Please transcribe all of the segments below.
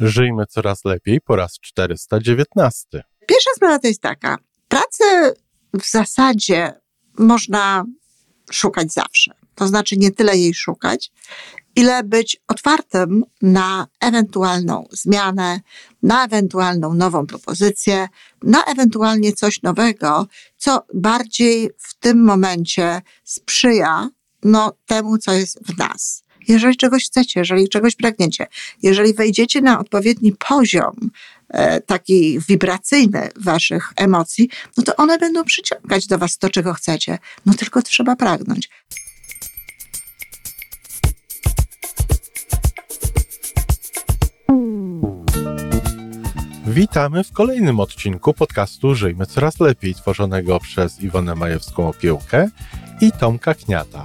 Żyjmy coraz lepiej po raz 419. Pierwsza sprawa to jest taka. Pracę w zasadzie można szukać zawsze. To znaczy nie tyle jej szukać, ile być otwartym na ewentualną zmianę, na ewentualną nową propozycję, na ewentualnie coś nowego, co bardziej w tym momencie sprzyja no, temu, co jest w nas. Jeżeli czegoś chcecie, jeżeli czegoś pragniecie, jeżeli wejdziecie na odpowiedni poziom e, taki wibracyjny waszych emocji, no to one będą przyciągać do was to, czego chcecie. No tylko trzeba pragnąć. Witamy w kolejnym odcinku podcastu Żyjmy Coraz Lepiej, tworzonego przez Iwonę Majewską-Opiełkę i Tomka Kniata.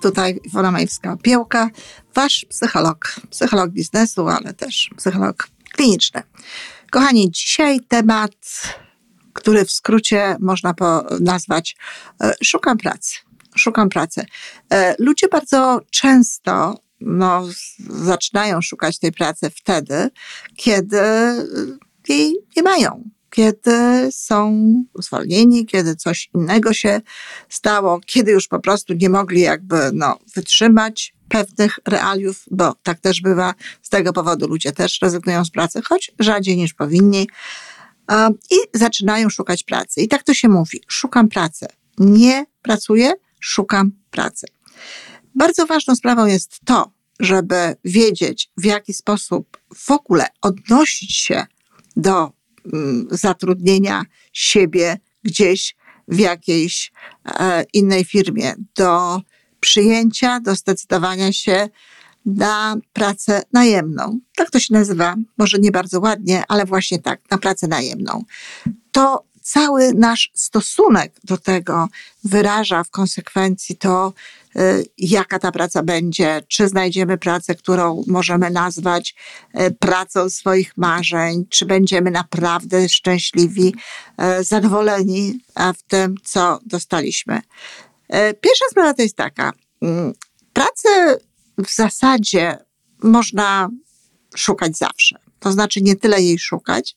Tutaj Iwona Majewska-Opiełka, wasz psycholog, psycholog biznesu, ale też psycholog kliniczny. Kochani, dzisiaj temat, który w skrócie można nazwać e, szukam pracy. Szukam pracy. E, ludzie bardzo często no, zaczynają szukać tej pracy wtedy, kiedy jej nie mają, kiedy są zwolnieni, kiedy coś innego się stało, kiedy już po prostu nie mogli jakby no, wytrzymać pewnych realiów, bo tak też bywa. Z tego powodu ludzie też rezygnują z pracy, choć rzadziej niż powinni. I zaczynają szukać pracy. I tak to się mówi: szukam pracy. Nie pracuję, szukam pracy. Bardzo ważną sprawą jest to, żeby wiedzieć, w jaki sposób w ogóle odnosić się do zatrudnienia siebie gdzieś w jakiejś e, innej firmie, do przyjęcia, do zdecydowania się na pracę najemną. Tak to się nazywa, może nie bardzo ładnie, ale właśnie tak, na pracę najemną. To cały nasz stosunek do tego wyraża w konsekwencji to, jaka ta praca będzie, czy znajdziemy pracę, którą możemy nazwać y, pracą swoich marzeń, czy będziemy naprawdę szczęśliwi, y, zadowoleni w tym, co dostaliśmy. Pierwsza sprawa to jest taka. Mm, pracy w zasadzie można szukać zawsze. To znaczy nie tyle jej szukać,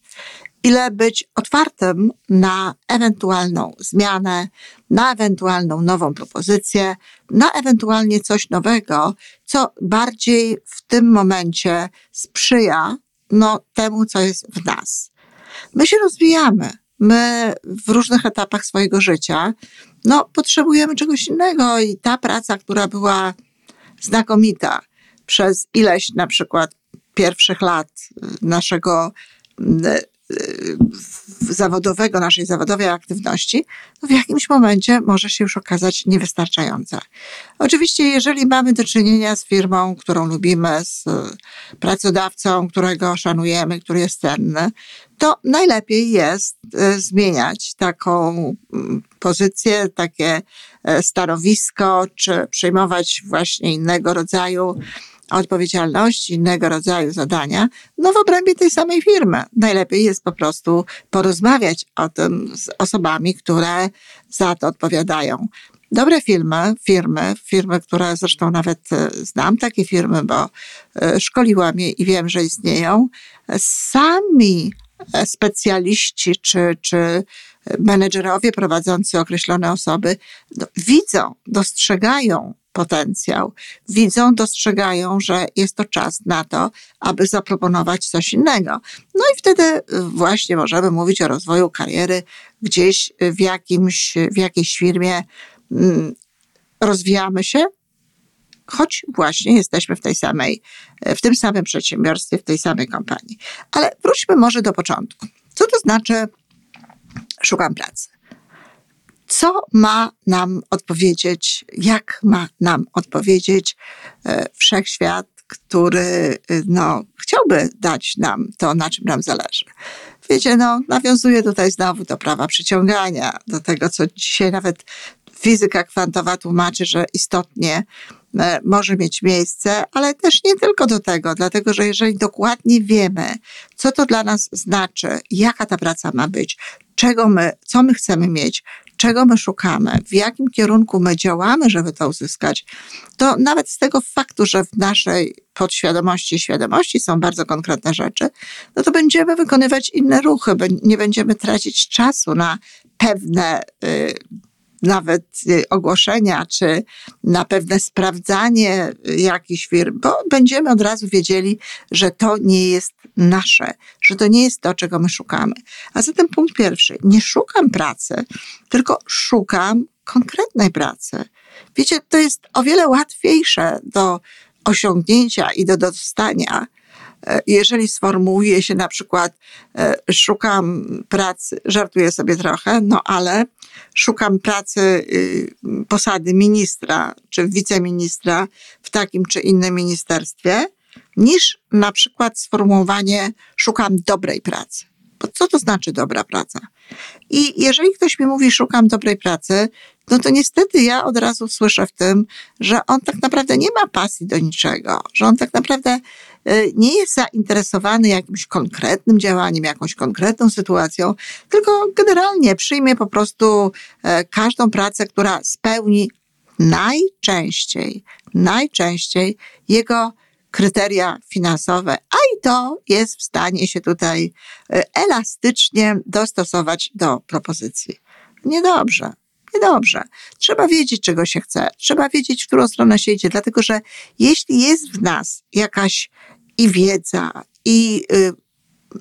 ile być otwartym na ewentualną zmianę, na ewentualną nową propozycję, na ewentualnie coś nowego, co bardziej w tym momencie sprzyja no, temu, co jest w nas. My się rozwijamy. My w różnych etapach swojego życia no, potrzebujemy czegoś innego i ta praca, która była znakomita przez ileś na przykład pierwszych lat naszego zawodowego, naszej zawodowej aktywności, no w jakimś momencie może się już okazać niewystarczająca. Oczywiście, jeżeli mamy do czynienia z firmą, którą lubimy, z pracodawcą, którego szanujemy, który jest cenny, to najlepiej jest zmieniać taką mm, pozycję, takie e, stanowisko, czy przyjmować właśnie innego rodzaju odpowiedzialności, innego rodzaju zadania, no w obrębie tej samej firmy. Najlepiej jest po prostu porozmawiać o tym z osobami, które za to odpowiadają. Dobre firmy, firmy, firmy, które zresztą nawet e, znam takie firmy, bo e, szkoliłam je i wiem, że istnieją, sami e, specjaliści czy, czy menedżerowie prowadzący określone osoby no, widzą, dostrzegają potencjał, widzą, dostrzegają, że jest to czas na to, aby zaproponować coś innego. No i wtedy właśnie możemy mówić o rozwoju kariery gdzieś w, jakimś, w jakiejś firmie, mm, rozwijamy się, choć właśnie jesteśmy w tej samej, w tym samym przedsiębiorstwie, w tej samej kompanii. Ale wróćmy może do początku. Co to znaczy szukam pracy? Co ma nam odpowiedzieć, jak ma nam odpowiedzieć e, wszechświat, który e, no, chciałby dać nam to, na czym nam zależy. wiecie, no, nawiązuje tutaj znowu do prawa przyciągania, do tego, co dzisiaj nawet fizyka kwantowa tłumaczy, że istotnie e, może mieć miejsce, ale też nie tylko do tego, dlatego że jeżeli dokładnie wiemy, co to dla nas znaczy, jaka ta praca ma być, czego my, co my chcemy mieć, czego my szukamy, w jakim kierunku my działamy, żeby to uzyskać, to nawet z tego faktu, że w naszej podświadomości i świadomości są bardzo konkretne rzeczy, no to będziemy wykonywać inne ruchy, nie będziemy tracić czasu na pewne y, nawet y, ogłoszenia, czy na pewne sprawdzanie jakichś firm, bo będziemy od razu wiedzieli, że to nie jest nasze, że to nie jest to, czego my szukamy. A zatem punkt pierwszy, nie szukam pracy, tylko szukam konkretnej pracy. Wiecie, to jest o wiele łatwiejsze do osiągnięcia i do dostania, jeżeli sformułuje się na przykład, e, szukam pracy, żartuję sobie trochę, no ale szukam pracy, y, posady ministra czy wiceministra w takim czy innym ministerstwie, niż na przykład sformułowanie szukam dobrej pracy. Bo co to znaczy dobra praca? I jeżeli ktoś mi mówi, szukam dobrej pracy, no to niestety ja od razu słyszę w tym, że on tak naprawdę nie ma pasji do niczego, że on tak naprawdę nie jest zainteresowany jakimś konkretnym działaniem, jakąś konkretną sytuacją, tylko generalnie przyjmie po prostu e, każdą pracę, która spełni najczęściej, najczęściej jego kryteria finansowe, a i to jest w stanie się tutaj e, elastycznie dostosować do propozycji. Niedobrze. Niedobrze. Trzeba wiedzieć, czego się chce. Trzeba wiedzieć, w którą stronę się idzie, dlatego że jeśli jest w nas jakaś i wiedza, i y,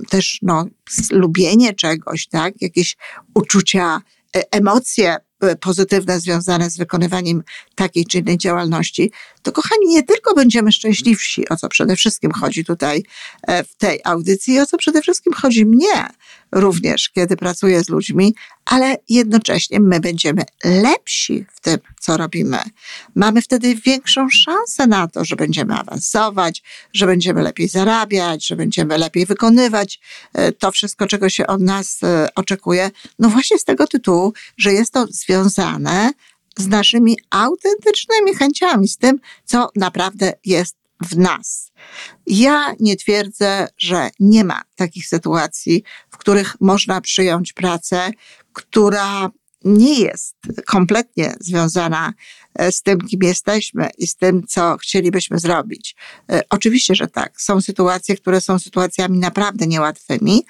też no, lubienie czegoś, tak, jakieś uczucia, e, emocje E, pozytywne związane z wykonywaniem takiej czy innej działalności, to kochani, nie tylko będziemy szczęśliwsi, o co przede wszystkim chodzi tutaj e, w tej audycji, o co przede wszystkim chodzi mnie również, kiedy pracuję z ludźmi, ale jednocześnie my będziemy lepsi w tym, co robimy. Mamy wtedy większą szansę na to, że będziemy awansować, że będziemy lepiej zarabiać, że będziemy lepiej wykonywać e, to wszystko, czego się od nas oczekuje. No właśnie z tego tytułu, że jest to związane z naszymi autentycznymi chęciami, z tym, co naprawdę jest w nas. Ja nie twierdzę, że nie ma takich sytuacji, w których można przyjąć pracę, która nie jest kompletnie związana e, z tym, kim jesteśmy i z tym, co chcielibyśmy zrobić. E, oczywiście, że tak. Są sytuacje, które są sytuacjami naprawdę niełatwymi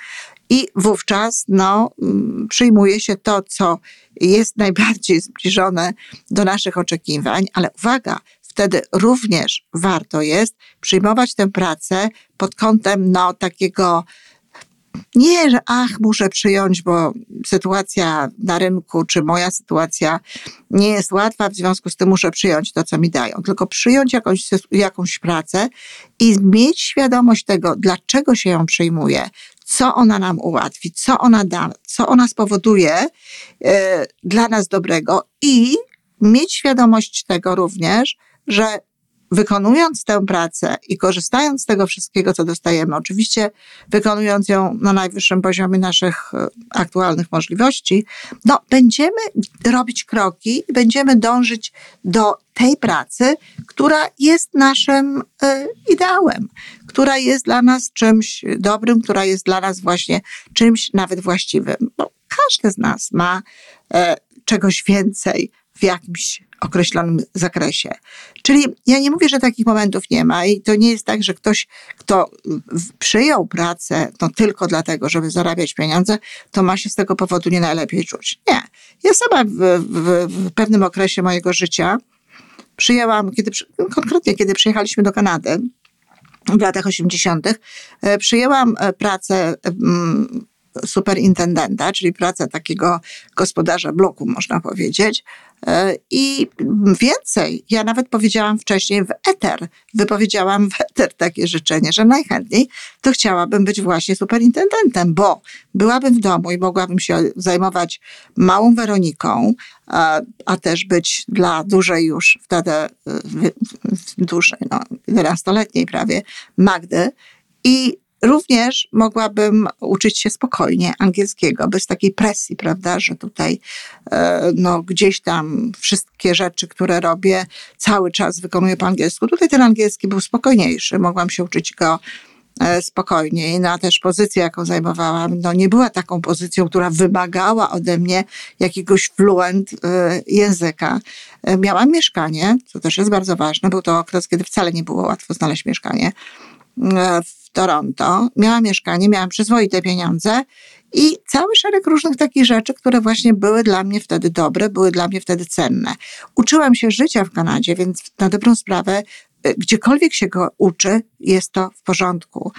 i wówczas no, mm, przyjmuje się to, co jest najbardziej zbliżone do naszych oczekiwań, ale uwaga, wtedy również warto jest przyjmować tę pracę pod kątem no, takiego nie, że ach, muszę przyjąć, bo sytuacja na rynku, czy moja sytuacja nie jest łatwa, w związku z tym muszę przyjąć to, co mi dają. Tylko przyjąć jakąś, jakąś pracę i mieć świadomość tego, dlaczego się ją przyjmuje, co ona nam ułatwi, co ona da, co ona spowoduje e, dla nas dobrego i mieć świadomość tego również, że wykonując tę pracę i korzystając z tego wszystkiego, co dostajemy, oczywiście wykonując ją na najwyższym poziomie naszych e, aktualnych możliwości, no, będziemy robić kroki i będziemy dążyć do tej pracy, która jest naszym y, ideałem, która jest dla nas czymś dobrym, która jest dla nas właśnie czymś nawet właściwym. Bo każdy z nas ma y, czegoś więcej w jakimś określonym zakresie. Czyli ja nie mówię, że takich momentów nie ma i to nie jest tak, że ktoś, kto przyjął pracę no tylko dlatego, żeby zarabiać pieniądze, to ma się z tego powodu nie najlepiej czuć. Nie. Ja sama w, w, w pewnym okresie mojego życia przyjęłam, kiedy, konkretnie kiedy przyjechaliśmy do Kanady, w latach 80., e, przyjęłam e, pracę superintendenta, czyli praca takiego gospodarza bloku, można powiedzieć. E, I więcej, ja nawet powiedziałam wcześniej w eter, wypowiedziałam w eter takie życzenie, że najchętniej to chciałabym być właśnie superintendentem, bo byłabym w domu i mogłabym się zajmować małą Weroniką, a, a też być dla dużej już wtedy, dużej, no, 11-letniej prawie, Magdy i Również mogłabym uczyć się spokojnie angielskiego, bez takiej presji, prawda, że tutaj e, no, gdzieś tam wszystkie rzeczy, które robię, cały czas wykonuję po angielsku. Tutaj ten angielski był spokojniejszy, mogłam się uczyć go e, spokojniej. No a też pozycja, jaką zajmowałam, no nie była taką pozycją, która wymagała ode mnie jakiegoś fluent e, języka. Miałam mieszkanie, co też jest bardzo ważne. Był to okres, kiedy wcale nie było łatwo znaleźć mieszkanie Toronto, miałam mieszkanie, miałam przyzwoite pieniądze i cały szereg różnych takich rzeczy, które właśnie były dla mnie wtedy dobre, były dla mnie wtedy cenne. Uczyłam się życia w Kanadzie, więc na dobrą sprawę gdziekolwiek się go uczy, jest to w porządku.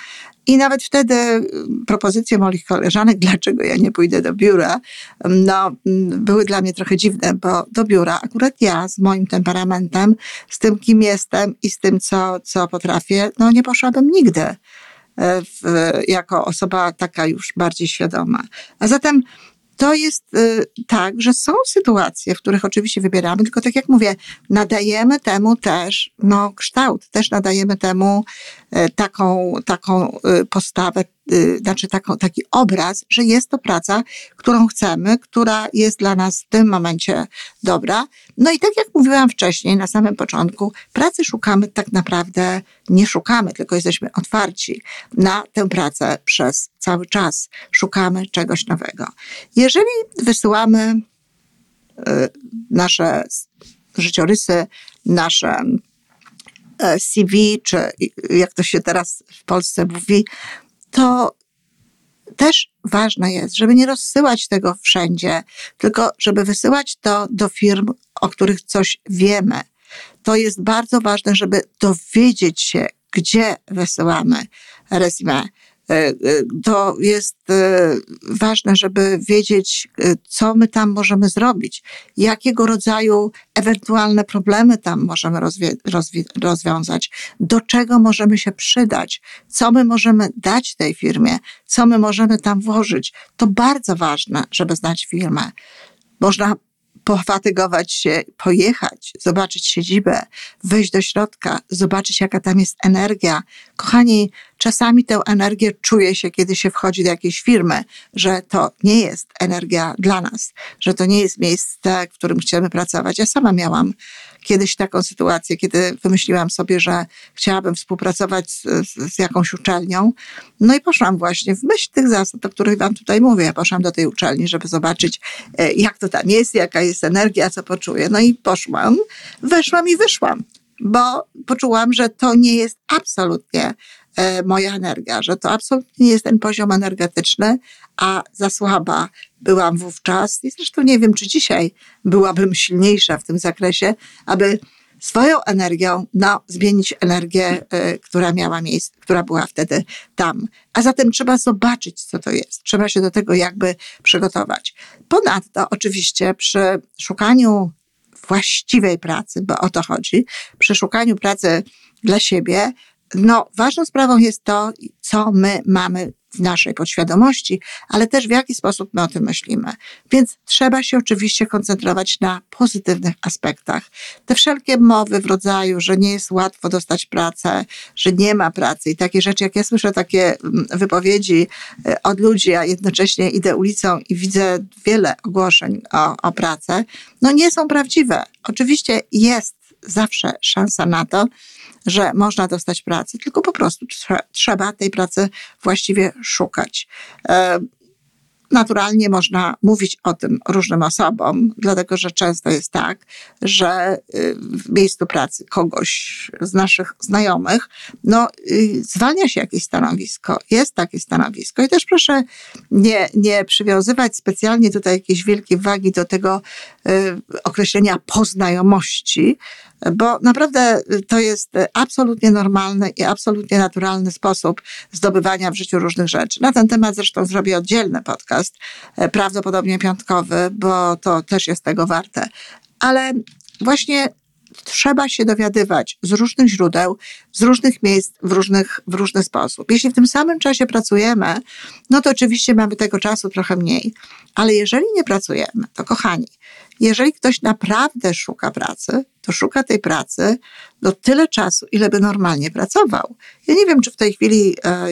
I nawet wtedy mm, propozycje moich koleżanek, dlaczego ja nie pójdę do biura, no, mm, były dla mnie trochę dziwne, bo do biura akurat ja z moim temperamentem, z tym, kim jestem i z tym, co, co potrafię, no nie poszłabym nigdy w, jako osoba taka już bardziej świadoma. A zatem to jest y, tak, że są sytuacje, w których oczywiście wybieramy, tylko tak jak mówię, nadajemy temu też no, kształt, też nadajemy temu y, taką, taką postawę, znaczy taką, taki obraz, że jest to praca, którą chcemy, która jest dla nas w tym momencie dobra. No i tak jak mówiłam wcześniej, na samym początku, pracy szukamy tak naprawdę, nie szukamy, tylko jesteśmy otwarci na tę pracę przez cały czas. Szukamy czegoś nowego. Jeżeli wysyłamy y, nasze życiorysy, nasze y, CV, czy jak to się teraz w Polsce mówi, to też ważne jest, żeby nie rozsyłać tego wszędzie, tylko żeby wysyłać to do firm, o których coś wiemy. To jest bardzo ważne, żeby dowiedzieć się, gdzie wysyłamy resume. E, e, to jest e, ważne, żeby wiedzieć, co my tam możemy zrobić, jakiego rodzaju ewentualne problemy tam możemy rozwiązać, do czego możemy się przydać, co my możemy dać tej firmie, co my możemy tam włożyć. To bardzo ważne, żeby znać firmę. Można pofatygować się, pojechać, zobaczyć siedzibę, wejść do środka, zobaczyć, jaka tam jest energia. Kochani, czasami tę energię czuje się, kiedy się wchodzi do jakiejś firmy, że to nie jest energia dla nas, że to nie jest miejsce, w którym chcemy pracować. Ja sama miałam kiedyś taką sytuację, kiedy wymyśliłam sobie, że chciałabym współpracować z, z, jakąś uczelnią. No i poszłam właśnie w myśl tych zasad, o których Wam tutaj mówię. Ja poszłam do tej uczelni, żeby zobaczyć, e, jak to tam jest, jaka jest energia, co poczuję. No i poszłam, weszłam i wyszłam, bo poczułam, że to nie jest absolutnie moja energia, że to absolutnie nie jest ten poziom energetyczny, a za słaba byłam wówczas i zresztą nie wiem, czy dzisiaj byłabym silniejsza w tym zakresie, aby swoją energią no, zmienić energię, y, która miała miejsce, która była wtedy tam. A zatem trzeba zobaczyć, co to jest. Trzeba się do tego jakby przygotować. Ponadto, oczywiście, przy szukaniu właściwej pracy, bo o to chodzi, przy szukaniu pracy dla siebie, no, ważną sprawą jest to, co my mamy w naszej podświadomości, ale też w jaki sposób my o tym myślimy. Więc trzeba się oczywiście koncentrować na pozytywnych aspektach. Te wszelkie mowy w rodzaju, że nie jest łatwo dostać pracę, że nie ma pracy i takie rzeczy, jak ja słyszę takie mm, wypowiedzi e, od ludzi, a jednocześnie idę ulicą i widzę wiele ogłoszeń o, o pracę, no nie są prawdziwe. Oczywiście jest zawsze szansa na to, że można dostać pracę, tylko po prostu trzeba tej pracy właściwie szukać. Naturalnie można mówić o tym różnym osobom, dlatego że często jest tak, że y, w miejscu pracy kogoś z naszych znajomych, no, y, zwalnia się jakieś stanowisko, jest takie stanowisko i też proszę nie, nie przywiązywać specjalnie tutaj jakiejś wielkiej wagi do tego y, określenia poznajomości, bo naprawdę to jest absolutnie normalny i absolutnie naturalny sposób zdobywania w życiu różnych rzeczy. Na ten temat zresztą zrobię oddzielny podcast, e, prawdopodobnie piątkowy, bo to też jest tego warte. Ale właśnie trzeba się dowiadywać z różnych źródeł, z różnych miejsc, w, różnych, w różny sposób. Jeśli w tym samym czasie pracujemy, no to oczywiście mamy tego czasu trochę mniej, ale jeżeli nie pracujemy, to kochani, jeżeli ktoś naprawdę szuka pracy, to szuka tej pracy do tyle czasu, ile by normalnie pracował. Ja nie wiem, czy w tej chwili e,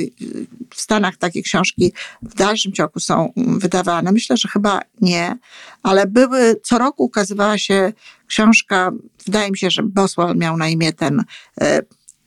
w Stanach takie książki w dalszym ciągu są wydawane. Myślę, że chyba nie, ale były, co roku ukazywała się książka, wydaje mi się, że Boswell miał na imię ten e,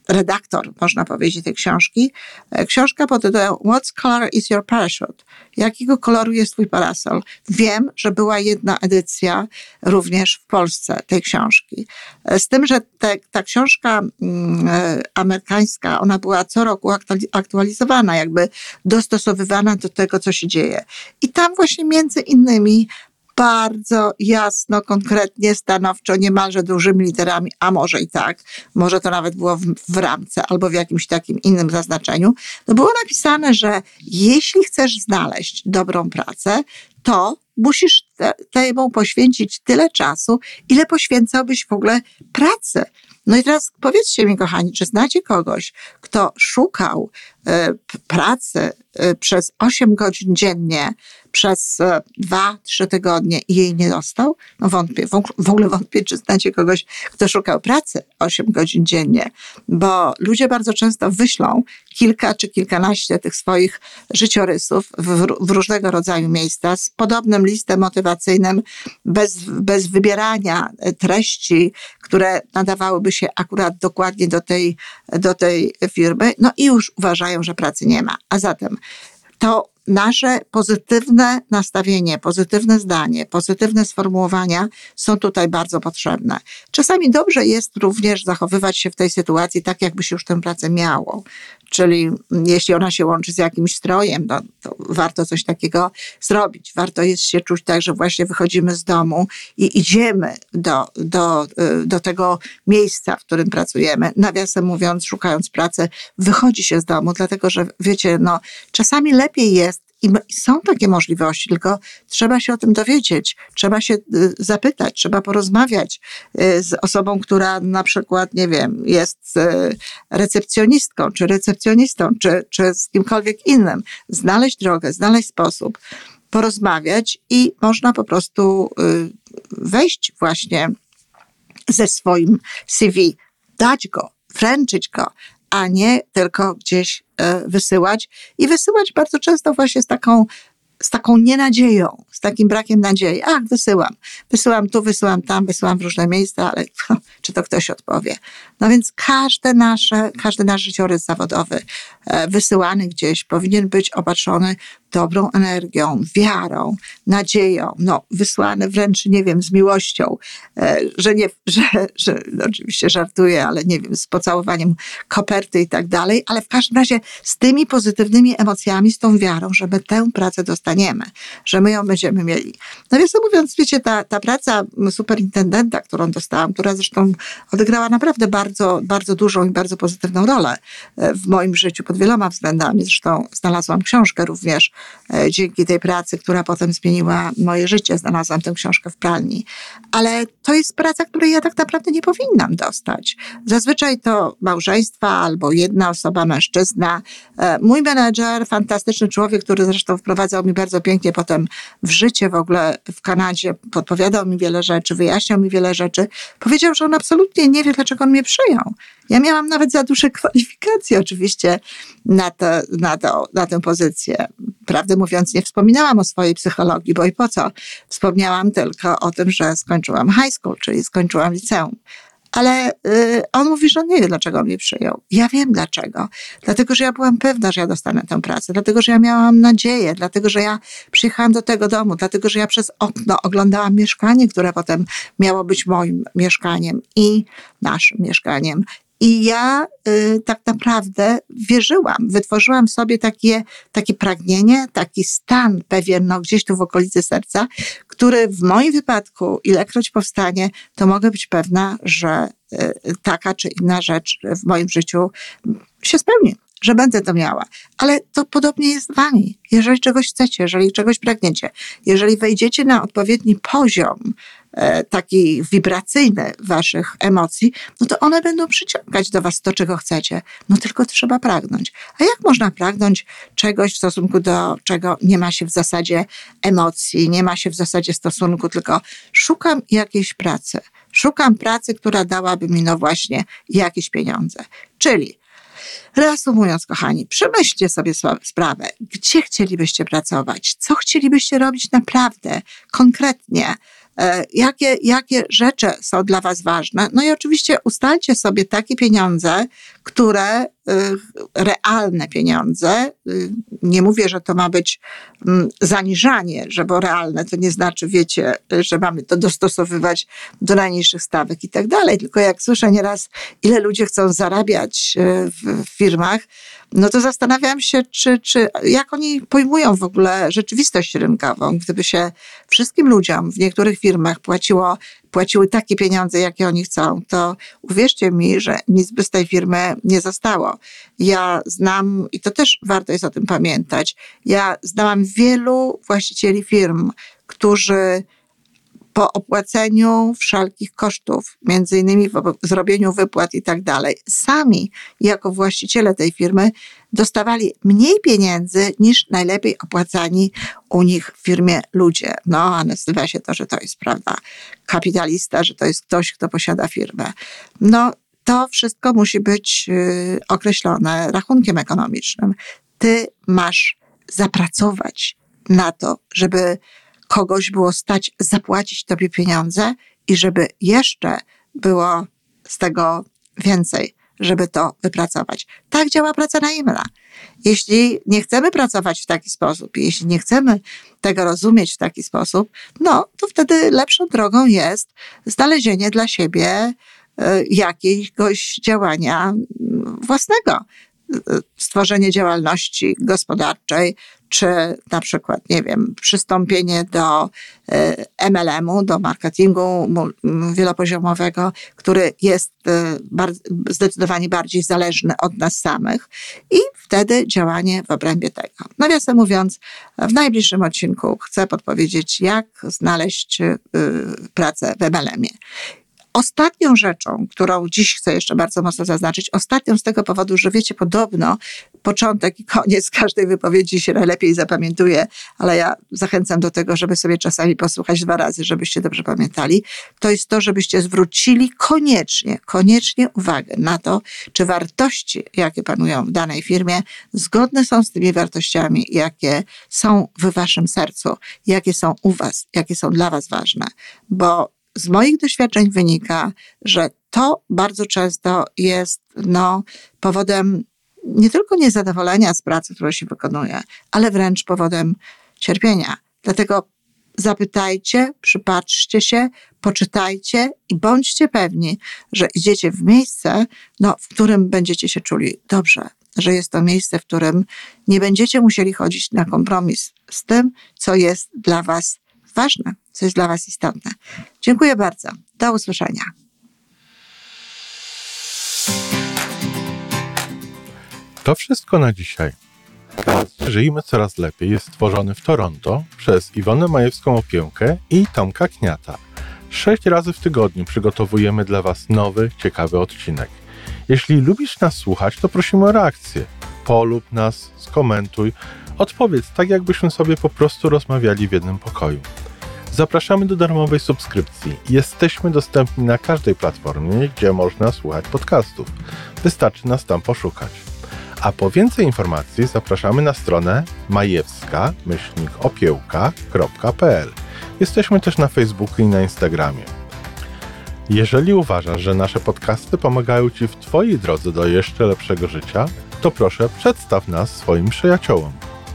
redaktor, można powiedzieć, tej książki. E, książka pod tytułem What color is your parachute? Jakiego koloru jest twój parasol? Wiem, że była jedna edycja również w Polsce tej książki. E, z tym, że te, ta książka mm, e, amerykańska, ona była co roku aktualizowana, jakby dostosowywana do tego, co się dzieje. I tam właśnie między innymi bardzo jasno, konkretnie, stanowczo, niemalże dużymi literami, a może i tak, może to nawet było w, w ramce albo w jakimś takim innym zaznaczeniu, no było napisane, że jeśli chcesz znaleźć dobrą pracę, to musisz temu poświęcić tyle czasu, ile poświęcałbyś w ogóle pracy. No i teraz powiedzcie mi, kochani, czy znacie kogoś, kto szukał pracy y, przez 8 godzin dziennie, przez 2-3 e, tygodnie i jej nie dostał? No wątpię, w ogóle wątpię, czy znacie kogoś, kto szukał pracy 8 godzin dziennie, bo ludzie bardzo często wyślą kilka czy kilkanaście tych swoich życiorysów w, w różnego rodzaju miejsca z podobnym listem motywacyjnym, bez, bez wybierania treści, które nadawałyby się akurat dokładnie do tej, do tej firmy, no i już uważają, że pracy nie ma. A zatem to nasze pozytywne nastawienie, pozytywne zdanie, pozytywne sformułowania są tutaj bardzo potrzebne. Czasami dobrze jest również zachowywać się w tej sytuacji tak, jakby się już tę pracę miało. Czyli jeśli ona się łączy z jakimś strojem, no, to warto coś takiego zrobić. Warto jest się czuć tak, że właśnie wychodzimy z domu i idziemy do, do, y, do tego miejsca, w którym pracujemy. Nawiasem mówiąc, szukając pracy, wychodzi się z domu, dlatego że wiecie, no, czasami lepiej jest i są takie możliwości, tylko trzeba się o tym dowiedzieć, trzeba się y, zapytać, trzeba porozmawiać y, z osobą, która na przykład, nie wiem, jest y, recepcjonistką, czy recepcjonistą, czy, czy z kimkolwiek innym. Znaleźć drogę, znaleźć sposób, porozmawiać i można po prostu wejść właśnie ze swoim CV, dać go, wręczyć go, a nie tylko gdzieś e, wysyłać. I wysyłać bardzo często właśnie z taką z taką nienadzieją, z takim brakiem nadziei. Ach, wysyłam. Wysyłam tu, wysyłam tam, wysyłam w różne miejsca, ale czy to ktoś odpowie? No więc każde nasze, każdy nasz życiorys zawodowy wysyłany gdzieś powinien być opatrzony dobrą energią, wiarą, nadzieją, no, wysłany wręcz, nie wiem, z miłością, e, że nie, że, że no, oczywiście żartuję, ale nie wiem, z pocałowaniem koperty i tak dalej, ale w każdym razie z tymi pozytywnymi emocjami, z tą wiarą, że my tę pracę dostaniemy, że my ją będziemy mieli. No więc mówiąc, wiecie, ta, ta praca superintendenta, którą dostałam, która zresztą odegrała naprawdę bardzo, bardzo dużą i bardzo pozytywną rolę e, w moim życiu pod wieloma względami. Zresztą znalazłam książkę również E, dzięki tej pracy, która potem zmieniła moje życie. Znalazłam tę książkę w pralni. Ale to jest praca, której ja tak naprawdę nie powinnam dostać. Zazwyczaj to małżeństwa albo jedna osoba, mężczyzna. E, mój menedżer, fantastyczny człowiek, który zresztą wprowadzał mi bardzo pięknie potem w życie w ogóle w Kanadzie, podpowiadał mi wiele rzeczy, wyjaśniał mi wiele rzeczy. Powiedział, że on absolutnie nie wie, dlaczego on mnie przyjął. Ja miałam nawet za duże kwalifikacje oczywiście na, to, na, to, na tę pozycję. Prawdę mówiąc, nie wspominałam o swojej psychologii, bo i po co? Wspomniałam tylko o tym, że skończyłam high school, czyli skończyłam liceum. Ale y, on mówi, że nie wie, dlaczego mnie przyjął. Ja wiem dlaczego. Dlatego, że ja byłam pewna, że ja dostanę tę pracę. Dlatego, że ja miałam nadzieję. Dlatego, że ja przyjechałam do tego domu. Dlatego, że ja przez okno oglądałam mieszkanie, które potem miało być moim mieszkaniem i naszym mieszkaniem. I ja y, tak naprawdę wierzyłam, wytworzyłam sobie takie, takie pragnienie, taki stan pewien, no gdzieś tu w okolicy serca, który w moim wypadku, ilekroć powstanie, to mogę być pewna, że y, taka czy inna rzecz w moim życiu się spełni że będę to miała. Ale to podobnie jest z wami. Jeżeli czegoś chcecie, jeżeli czegoś pragniecie, jeżeli wejdziecie na odpowiedni poziom e, taki wibracyjny waszych emocji, no to one będą przyciągać do was to, czego chcecie. No tylko trzeba pragnąć. A jak można pragnąć czegoś w stosunku do czego nie ma się w zasadzie emocji, nie ma się w zasadzie stosunku, tylko szukam jakiejś pracy Szukam pracy, która dałaby mi no właśnie jakieś pieniądze. Czyli Reasumując, kochani, przemyślcie sobie sprawę, gdzie chcielibyście pracować, co chcielibyście robić naprawdę, konkretnie, jakie, jakie rzeczy są dla Was ważne. No i oczywiście ustalcie sobie takie pieniądze, które realne pieniądze, y, nie mówię, że to ma być mm, zaniżanie, że bo realne to nie znaczy, wiecie, że mamy to dostosowywać do najniższych stawek i tak dalej, tylko jak słyszę nieraz, ile ludzie chcą zarabiać y, w firmach, no to zastanawiam się, czy, czy jak oni pojmują w ogóle rzeczywistość rynkową. Gdyby się wszystkim ludziom w niektórych firmach płaciło, płaciły takie pieniądze, jakie oni chcą, to uwierzcie mi, że nic by z tej firmy nie zostało. Ja znam, i to też warto jest o tym pamiętać, ja znałam wielu właścicieli firm, którzy po opłaceniu wszelkich kosztów, między innymi w zrobieniu wypłat i tak dalej, sami jako właściciele tej firmy dostawali mniej pieniędzy niż najlepiej opłacani u nich w firmie ludzie. No, a nazywa się to, że to jest, prawda, kapitalista, że to jest ktoś, kto posiada firmę. No, to wszystko musi być y, określone rachunkiem ekonomicznym. Ty masz zapracować na to, żeby kogoś było stać zapłacić tobie pieniądze i żeby jeszcze było z tego więcej, żeby to wypracować. Tak działa praca naimna. Jeśli nie chcemy pracować w taki sposób, jeśli nie chcemy tego rozumieć w taki sposób, no to wtedy lepszą drogą jest znalezienie dla siebie e, jakiegoś działania własnego stworzenie działalności gospodarczej, czy na przykład, nie wiem, przystąpienie do e, MLM-u, do marketingu wielopoziomowego, który jest e, zdecydowanie bardziej zależny od nas samych i wtedy działanie w obrębie tego. Nawiasem mówiąc, w najbliższym odcinku chcę podpowiedzieć, jak znaleźć e, pracę w MLM-ie. Ostatnią rzeczą, którą dziś chcę jeszcze bardzo mocno zaznaczyć, ostatnią z tego powodu, że wiecie, podobno początek i koniec każdej wypowiedzi się najlepiej zapamiętuje, ale ja zachęcam do tego, żeby sobie czasami posłuchać dwa razy, żebyście dobrze pamiętali, to jest to, żebyście zwrócili koniecznie, koniecznie uwagę na to, czy wartości, jakie panują w danej firmie, zgodne są z tymi wartościami, jakie są w waszym sercu, jakie są u was, jakie są dla was ważne. Bo z moich doświadczeń wynika, że to bardzo często jest no, powodem nie tylko niezadowolenia z pracy, którą się wykonuje, ale wręcz powodem cierpienia. Dlatego zapytajcie, przypatrzcie się, poczytajcie i bądźcie pewni, że idziecie w miejsce, no, w którym będziecie się czuli dobrze, że jest to miejsce, w którym nie będziecie musieli chodzić na kompromis z tym, co jest dla Was ważne, co jest dla Was istotne. Dziękuję bardzo. Do usłyszenia. To wszystko na dzisiaj. Żyjmy coraz lepiej jest stworzony w Toronto przez Iwonę Majewską Opiełkę i Tomka Kniata. Sześć razy w tygodniu przygotowujemy dla Was nowy, ciekawy odcinek. Jeśli lubisz nas słuchać, to prosimy o reakcję. Polub nas, skomentuj, odpowiedz tak, jakbyśmy sobie po prostu rozmawiali w jednym pokoju. Zapraszamy do darmowej subskrypcji. Jesteśmy dostępni na każdej platformie, gdzie można słuchać podcastów. Wystarczy nas tam poszukać. A po więcej informacji zapraszamy na stronę majewska-opiełka.pl. Jesteśmy też na Facebooku i na Instagramie. Jeżeli uważasz, że nasze podcasty pomagają Ci w Twojej drodze do jeszcze lepszego życia, to proszę przedstaw nas swoim przyjaciołom.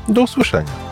Do usłyszenia.